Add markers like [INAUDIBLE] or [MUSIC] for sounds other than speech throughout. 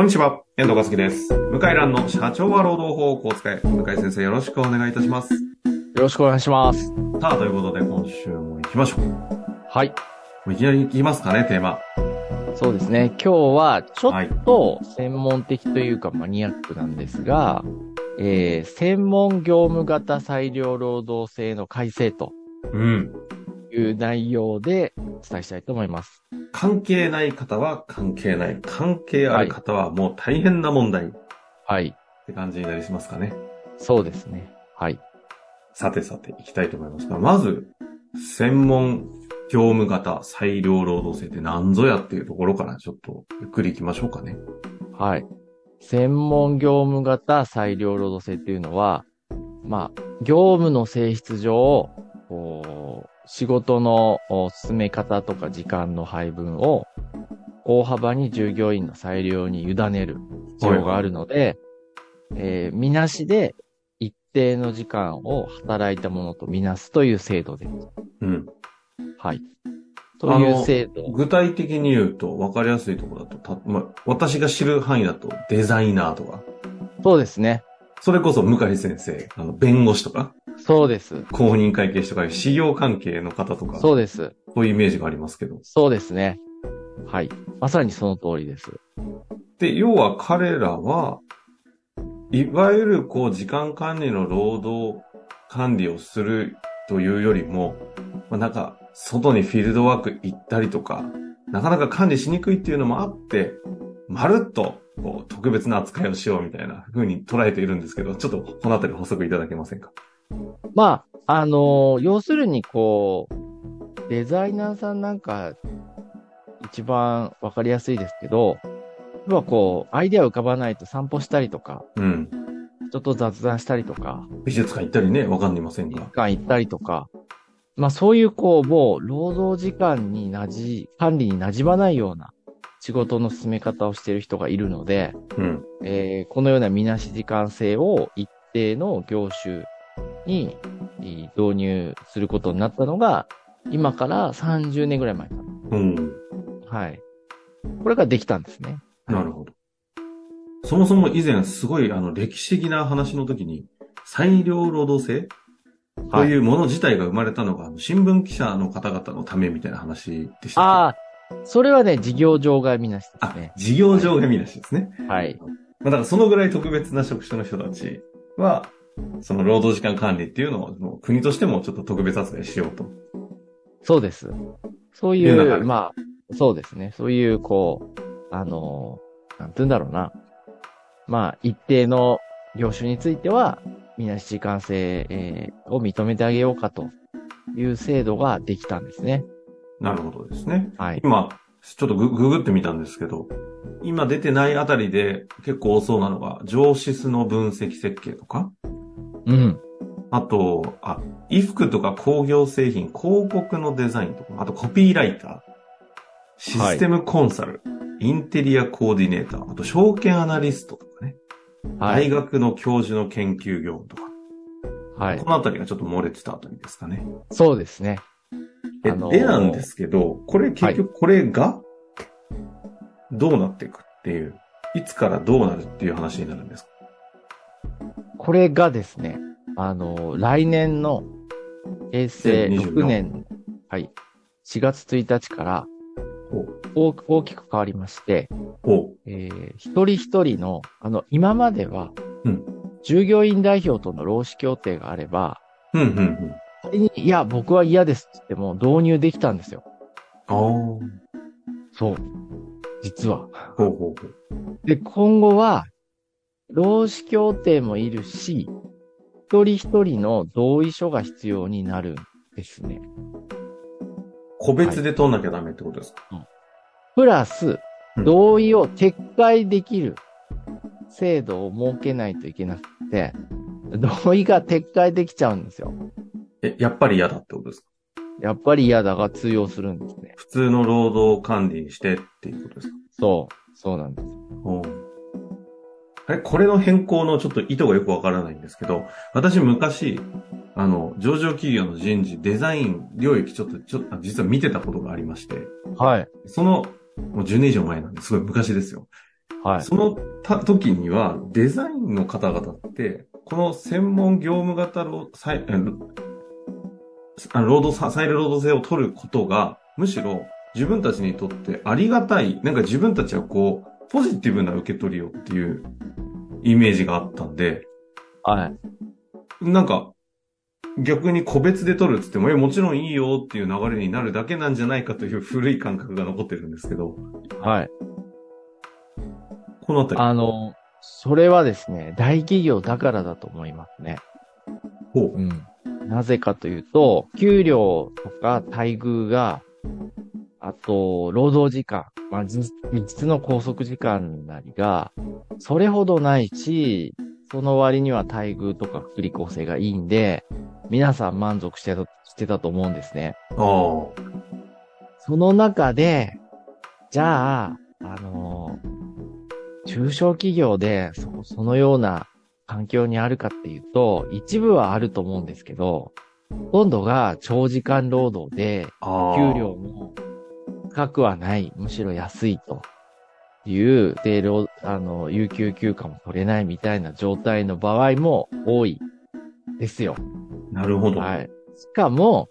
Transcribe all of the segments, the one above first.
こんにちは、遠藤和樹です。向井蘭の社長は労働法をこう使え。向井先生よろしくお願いいたします。よろしくお願いします。さあ、ということで今週も行きましょう。もはい。ういきなり行きますかね、テーマ。そうですね。今日はちょはいっと専門的というかマニアックなんですが、えー、専門業務型裁量労働制の改正とうん。いう内容でお伝えしたいと思います。関係ない方は関係ない。関係ある方はもう大変な問題っはい。て感じになりしますかね。そうですね。はい。さてさて、行きたいと思いますが、まず、専門業務型裁量労働制って何ぞやっていうところからちょっとゆっくり行きましょうかね。はい。専門業務型裁量労働制っていうのは、まあ、業務の性質上、仕事のお進め方とか時間の配分を大幅に従業員の裁量に委ねる必要があるので、えーみなしで一定の時間を働いたものとみなすという制度です。いうはい。という制度。具体的に言うと、分かりやすいところだと、たまあ、私が知る範囲だと、デザイナーとか、そうですね。それこそ向井先生、あの、弁護士とか、そうです。公認会計士とか、事業関係の方とか、そうです。そういうイメージがありますけど。そうですね。はい。まさにその通りです。で、要は彼らは、いわゆるこう、時間管理の労働管理をするというよりも、まあ、なんか、外にフィールドワーク行ったりとか、なかなか管理しにくいっていうのもあって、まるっと、こう、特別な扱いをしようみたいな風に捉えているんですけど、ちょっとこのあたり補足いただけませんか？まあ、あのー要するにこう、デザイナーさんなんか、一番わかりやすいですけど、要はこう、アイデア浮かばないと散歩したりとか、うん。人と雑談したりとか、美術館行ったりね、わかりません一が。館行ったりとか、まあそういうこう、もう、労働時間になじ、管理に馴染まないような仕事の進め方をしている人がいるので、うん。えーこのようなみなし時間制を一定の業種にえー導入することになったのが、今から30年ぐらい前かうん。な。はい。これができたんですね。なるほど。そもそも以前すごいあの歴史的な話の時に、裁量労働制とはいいうもの自体が生まれたのが、あの新聞記者の方々のためみたいな話でしたあ、それはね、事業場外みなしですね。事業上が見なしですね。はい。まあ、だからそのぐらい特別な職種の人たちは、その労働時間管理っていうのを国としてもちょっと特別扱いしようと。そうです。そういう、いうまあ、そうですね。そういう、こう、あのー、なんて言うんだろうな。まあ、一定の業種については、みなし時間制、えーを認めてあげようかという制度ができたんですね。なるほどですね。はい。今、ちょっとグググってみたんですけど、今出てないあたりで結構多そうなのが、上質の分析設計とか、うん。あと、あ、衣服とか工業製品、広告のデザインとか、あとコピーライター、システムコンサル、インテリアコーディネーター、あと証券アナリストとかね、大はい。学の教授の研究業務とか、はいこ。のあたりがちょっと漏れてたあたりですかね。そうですね。えあのーでなんですけど、これ結局これが、どうなっていくっていう、いつからどうなるっていう話になるんですか？これがですね、あの、来年の平成2024 6年、はい、4月1日から大大きく変わりまして、ほえー一人一人の、あの、今までは、うん。従業員代表との労使協定があれば、う。うん、うん、うん。仮にいや、僕は嫌ですって言っても導入できたんですよ。ああ。ほそう。実は。うほうほう。で、今後は、労使協定もいるし、一人一人の同意書が必要になるんですね。個別で取んなきゃダメってことですか、プラスうん、同意を撤回できる制度を設けないといけなくて、同意が撤回できちゃうんですよ。え、やっぱり嫌だってことですか？やっぱり嫌だが通用するんですね。普通の労働管理にしてっていうことですか？そう、そうなんです。おあれ？これの変更のちょっと意図がよくわからないんですけど、私昔、あの、上場企業の人事、デザイン領域ちょっと、ちょっと、実は見てたことがありまして、はい。その、もう10年以上前なんで、すごい昔ですよ。はい。そのた時には、デザインの方々って、この専門業務型労裁あの労働さ、裁量労働制を取ることが、むしろ自分たちにとってありがたい、なんか自分たちはこう、ポジティブな受け取りをっていうイメージがあったんで、はい。なんか、逆に個別で取るっつっても、え、もちろんいいよっていう流れになるだけなんじゃないかという [LAUGHS] 古い感覚が残ってるんですけど、はい。このあたり。あの、それはですね、大企業だからだと思いますね。ほう。うん。なぜかというと、給料とか待遇が、あと、労働時間、まあ、実実の拘束時間なりが、それほどないし、その割には待遇とか福利厚生がいいんで、皆さん満足してた、してたと思うんですね。その中で、じゃあ、あの、中小企業でそそのような環境にあるかっていうと、一部はあると思うんですけど、ほとんどが長時間労働で。給料も高くはない、むしろ安いという、で、労あの、有給休暇も取れないみたいな状態の場合も多いですよ。なるほど。はい。しかも、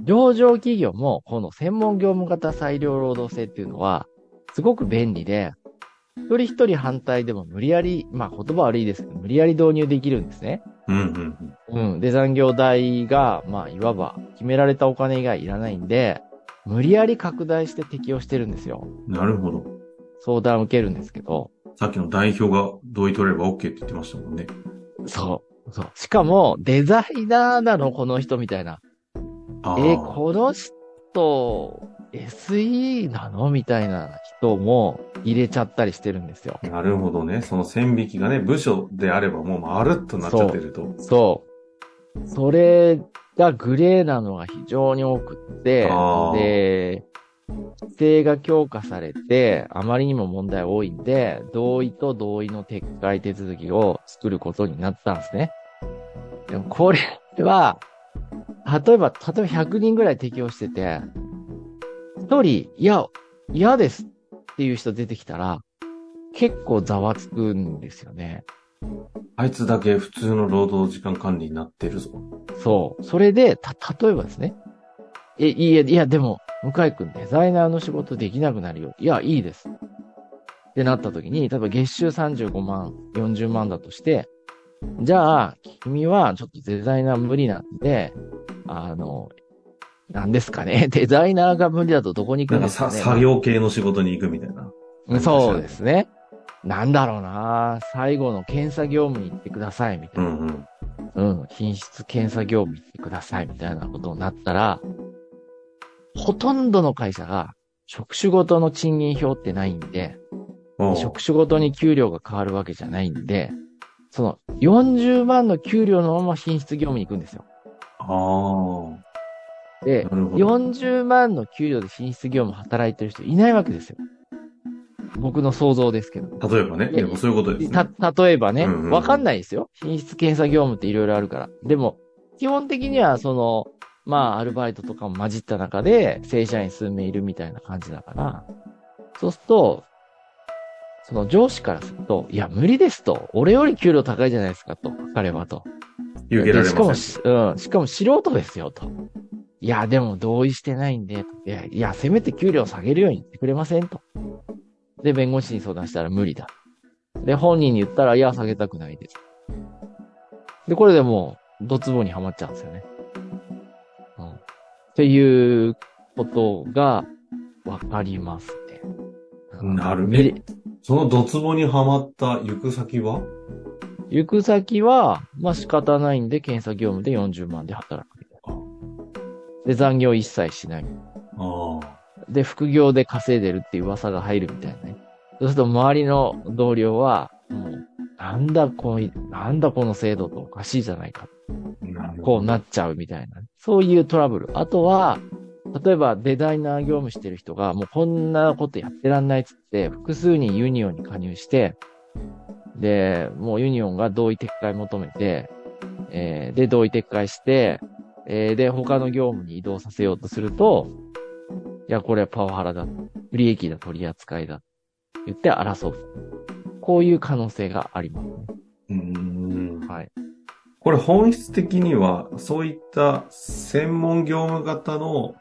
上場企業も、この専門業務型裁量労働制っていうのは、すごく便利で、一人一人反対でも無理やり、まあ言葉悪いですけど、無理やり導入できるんですね。うんうんうん。うん。で、残業代が、まあいわば決められたお金以外いらないんで、無理やり拡大して適用してるんですよ。なるほど。相談を受けるんですけど、さっきの代表が同意取れれば OK って言ってましたもんね。そう。そう。しかも、デザイナーなの、この人みたいな。ああ。え、この人、SE なのみたいな人も入れちゃったりしてるんですよ。なるほどね。その線引きがね、部署であればもうまるっとなっちゃってると。そう。それがグレーなのが非常に多くってで、規制が強化されて、あまりにも問題多いんで、同意と同意の撤回手続きを作ることになったんですね。でもこれは、例えば、例えば100人ぐらい適用してて、一人、いや、嫌ですっていう人出てきたら、結構ざわつくんですよね。あいつだけ普通の労働時間管理になってるぞ。そう。それで、た、例えばですね。え、いや、いや、でも、向井くんデザイナーの仕事できなくなるよ。いや、いいです。ってなった時に、例えば月収35万、40万だとして、じゃあ、君はちょっとデザイナー無理なんで、あの、なんですかね。[LAUGHS] デザイナーが無理だとどこに行くんですかね。作業系の仕事に行くみたいな。うんそうですね。なんだろうな最後の検査業務に行ってください、みたいな。うんうん。うん、品質検査業務行ってくださいみたいなことになったら、ほとんどの会社が職種ごとの賃金表ってないんで、職種ごとに給料が変わるわけじゃないんで、その40万の給料のまま品質業務に行くんですよ。あであ、な、るほど。40万の給料で品質業務働いてる人いないわけですよ。僕の想像ですけど。例えばね。そういうことですね。た、例えばね、うんうんうんわかんないですよ。品質検査業務っていろいろあるから。でも、基本的には、その、まあ、アルバイトとかも混じった中で、正社員数名いるみたいな感じだから、そうすると、その上司からすると、いや、無理ですと。俺より給料高いじゃないですかと。彼はと。受けられでしかもうん、しかも素人ですよと。いや、でも同意してないんで、いや、いや、せめて給料下げるように言ってくれませんと。で、弁護士に相談したら無理だ。で、本人に言ったら、いや、下げたくないです。で、これでもう、ドツボにはまっちゃうんですよね。うん。っていうことが、わかりますね。うんなるメリそのドツボにはまった行く先は？行く先は、まあ仕方ないんで、検査業務で40万で働く。で、残業一切しない。で、副業で稼いでるっていう噂が入るみたいなね。そうすると周りの同僚は、もう、なんだこい、なんだこの制度とおかしいじゃないか。こうなっちゃうみたいな。そういうトラブル。あとは、例えばデザイナー業務してる人が、もうこんなことやってらんないっつって、複数人ユニオンに加入して、で、もうユニオンが同意撤回求めて、えーで、同意撤回して、えーで、他の業務に移動させようとすると、いや、これはパワハラだ。不利益だ、取り扱いだ。言って争う。こういう可能性がありますね。うーん。はい。これ本質的には、そういった専門業務型の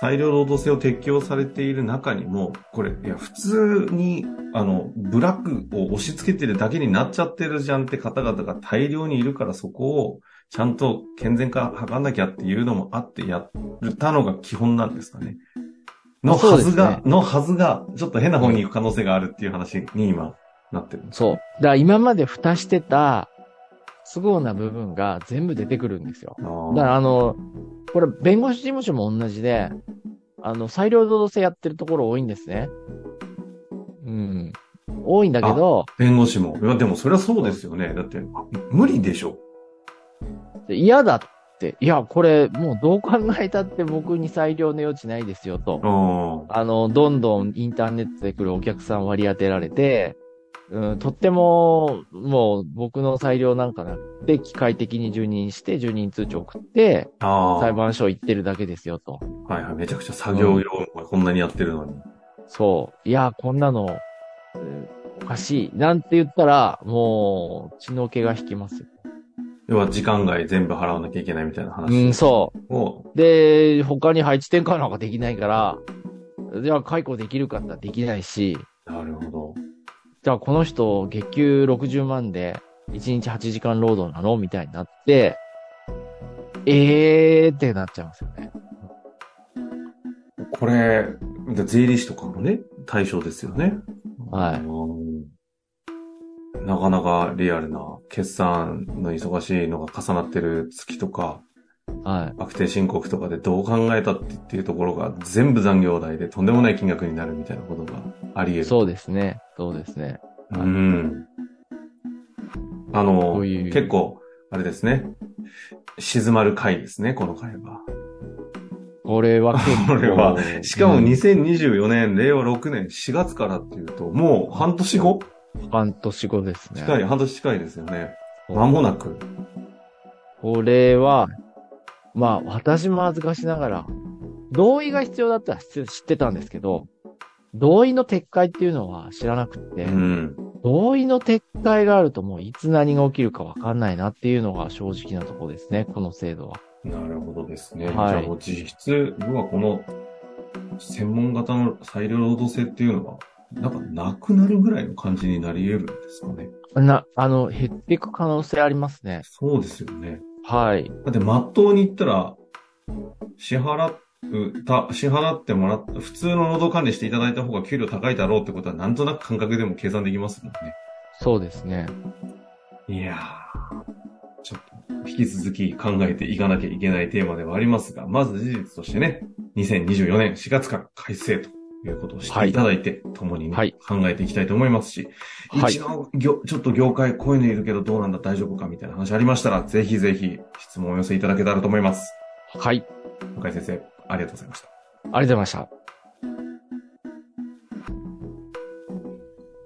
裁量労働制を適用されている中にも、これ、いや、普通に、あの、ブラックを押し付けてるだけになっちゃってるじゃんって方々が大量にいるから、そこをちゃんと健全化図んなきゃっていうのもあってやったのが基本なんですかね。のはずが、そうですのはずが、ちょっと変な方に行く可能性があるっていう話に今なってる。そう。だから今まで蓋してた都合な部分が全部出てくるんですよ。あだかーらあの、これ弁護士事務所も同じで、あの、裁量労働制やってるところ多いんですね。うん。多いんだけど、弁護士も。いや、でもそれはそうですよね。だって、無理でしょ。嫌だって。いや、これもうどう考えたって僕に裁量の余地ないですよと。ああの、どんどんインターネットで来るお客さん割り当てられて、うん、とっても、もう僕の裁量なんかなくて、機械的に受任して、受任通知送って、裁あ。判所行ってるだけですよと。はいはい。めちゃくちゃ作業用がこんなにやってるのに。そう。いや、こんなの、えーおかしい。なんて言ったら、もう、血の気が引きますよ。要は時間外全部払わなきゃいけないみたいなう話ん、そを、う。で、他に配置転換なんかできないから、じゃあ解雇できるかってできないし、なるほど。じゃあこの人、月給60万で、1日8時間労働なのみたいになって、えーってなっちゃいますよね。これ、税理士とかもね、対象ですよね。はいうんなかなかリアルな決算の忙しいのが重なってる月とか、はい。確定申告とかでどう考えたっていうところが全部残業代でとんでもない金額になるみたいなことがあり得る。そうですね。そうですね。うん。あこの、ういう結構、あれですね。静まる回ですね、この回は。これは結構これはしかもうん2024年、令和6年4月からっていうと、もう半年後半年後ですね。近い、半年近いですよね。間もなく。これは、まあ、私も恥ずかしながら、同意が必要だったら知ってたんですけど、同意の撤回っていうのは知らなくって、うん。同意の撤回があるともういつ何が起きるかわかんないなっていうのが正直なところですね、この制度は。なるほどですね。はいじゃあもう実質、要はこの専門型の裁量労働制っていうのは、なんかなくなるぐらいの感じになり得るんですかね。な、あの、減っていく可能性ありますね。そうですよね。はい。だって、まっとうに言ったら、支払う、た、支払ってもらった、普通の労働管理していただいた方が給料高いだろうってことは、なんとなく感覚でも計算できますもんね。そうですね。いやー、ちょっと、引き続き考えていかなきゃいけないテーマではありますが、まず事実としてね、2024年4月から改正ということをしていただいて、共にね、はい考えていきたいと思いますし、はい一の業、ちょっと業界こういうのいるけどどうなんだ大丈夫かみたいな話ありましたら、ぜひぜひ質問をお寄せいただけたらと思います。はい。向井先生、ありがとうございました。ありがとうございました。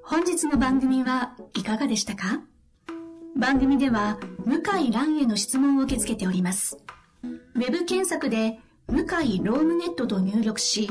本日の番組はいかがでしたか？番組では向井蘭への質問を受け付けております。ウェブ検索で向井ロームネットと入力し、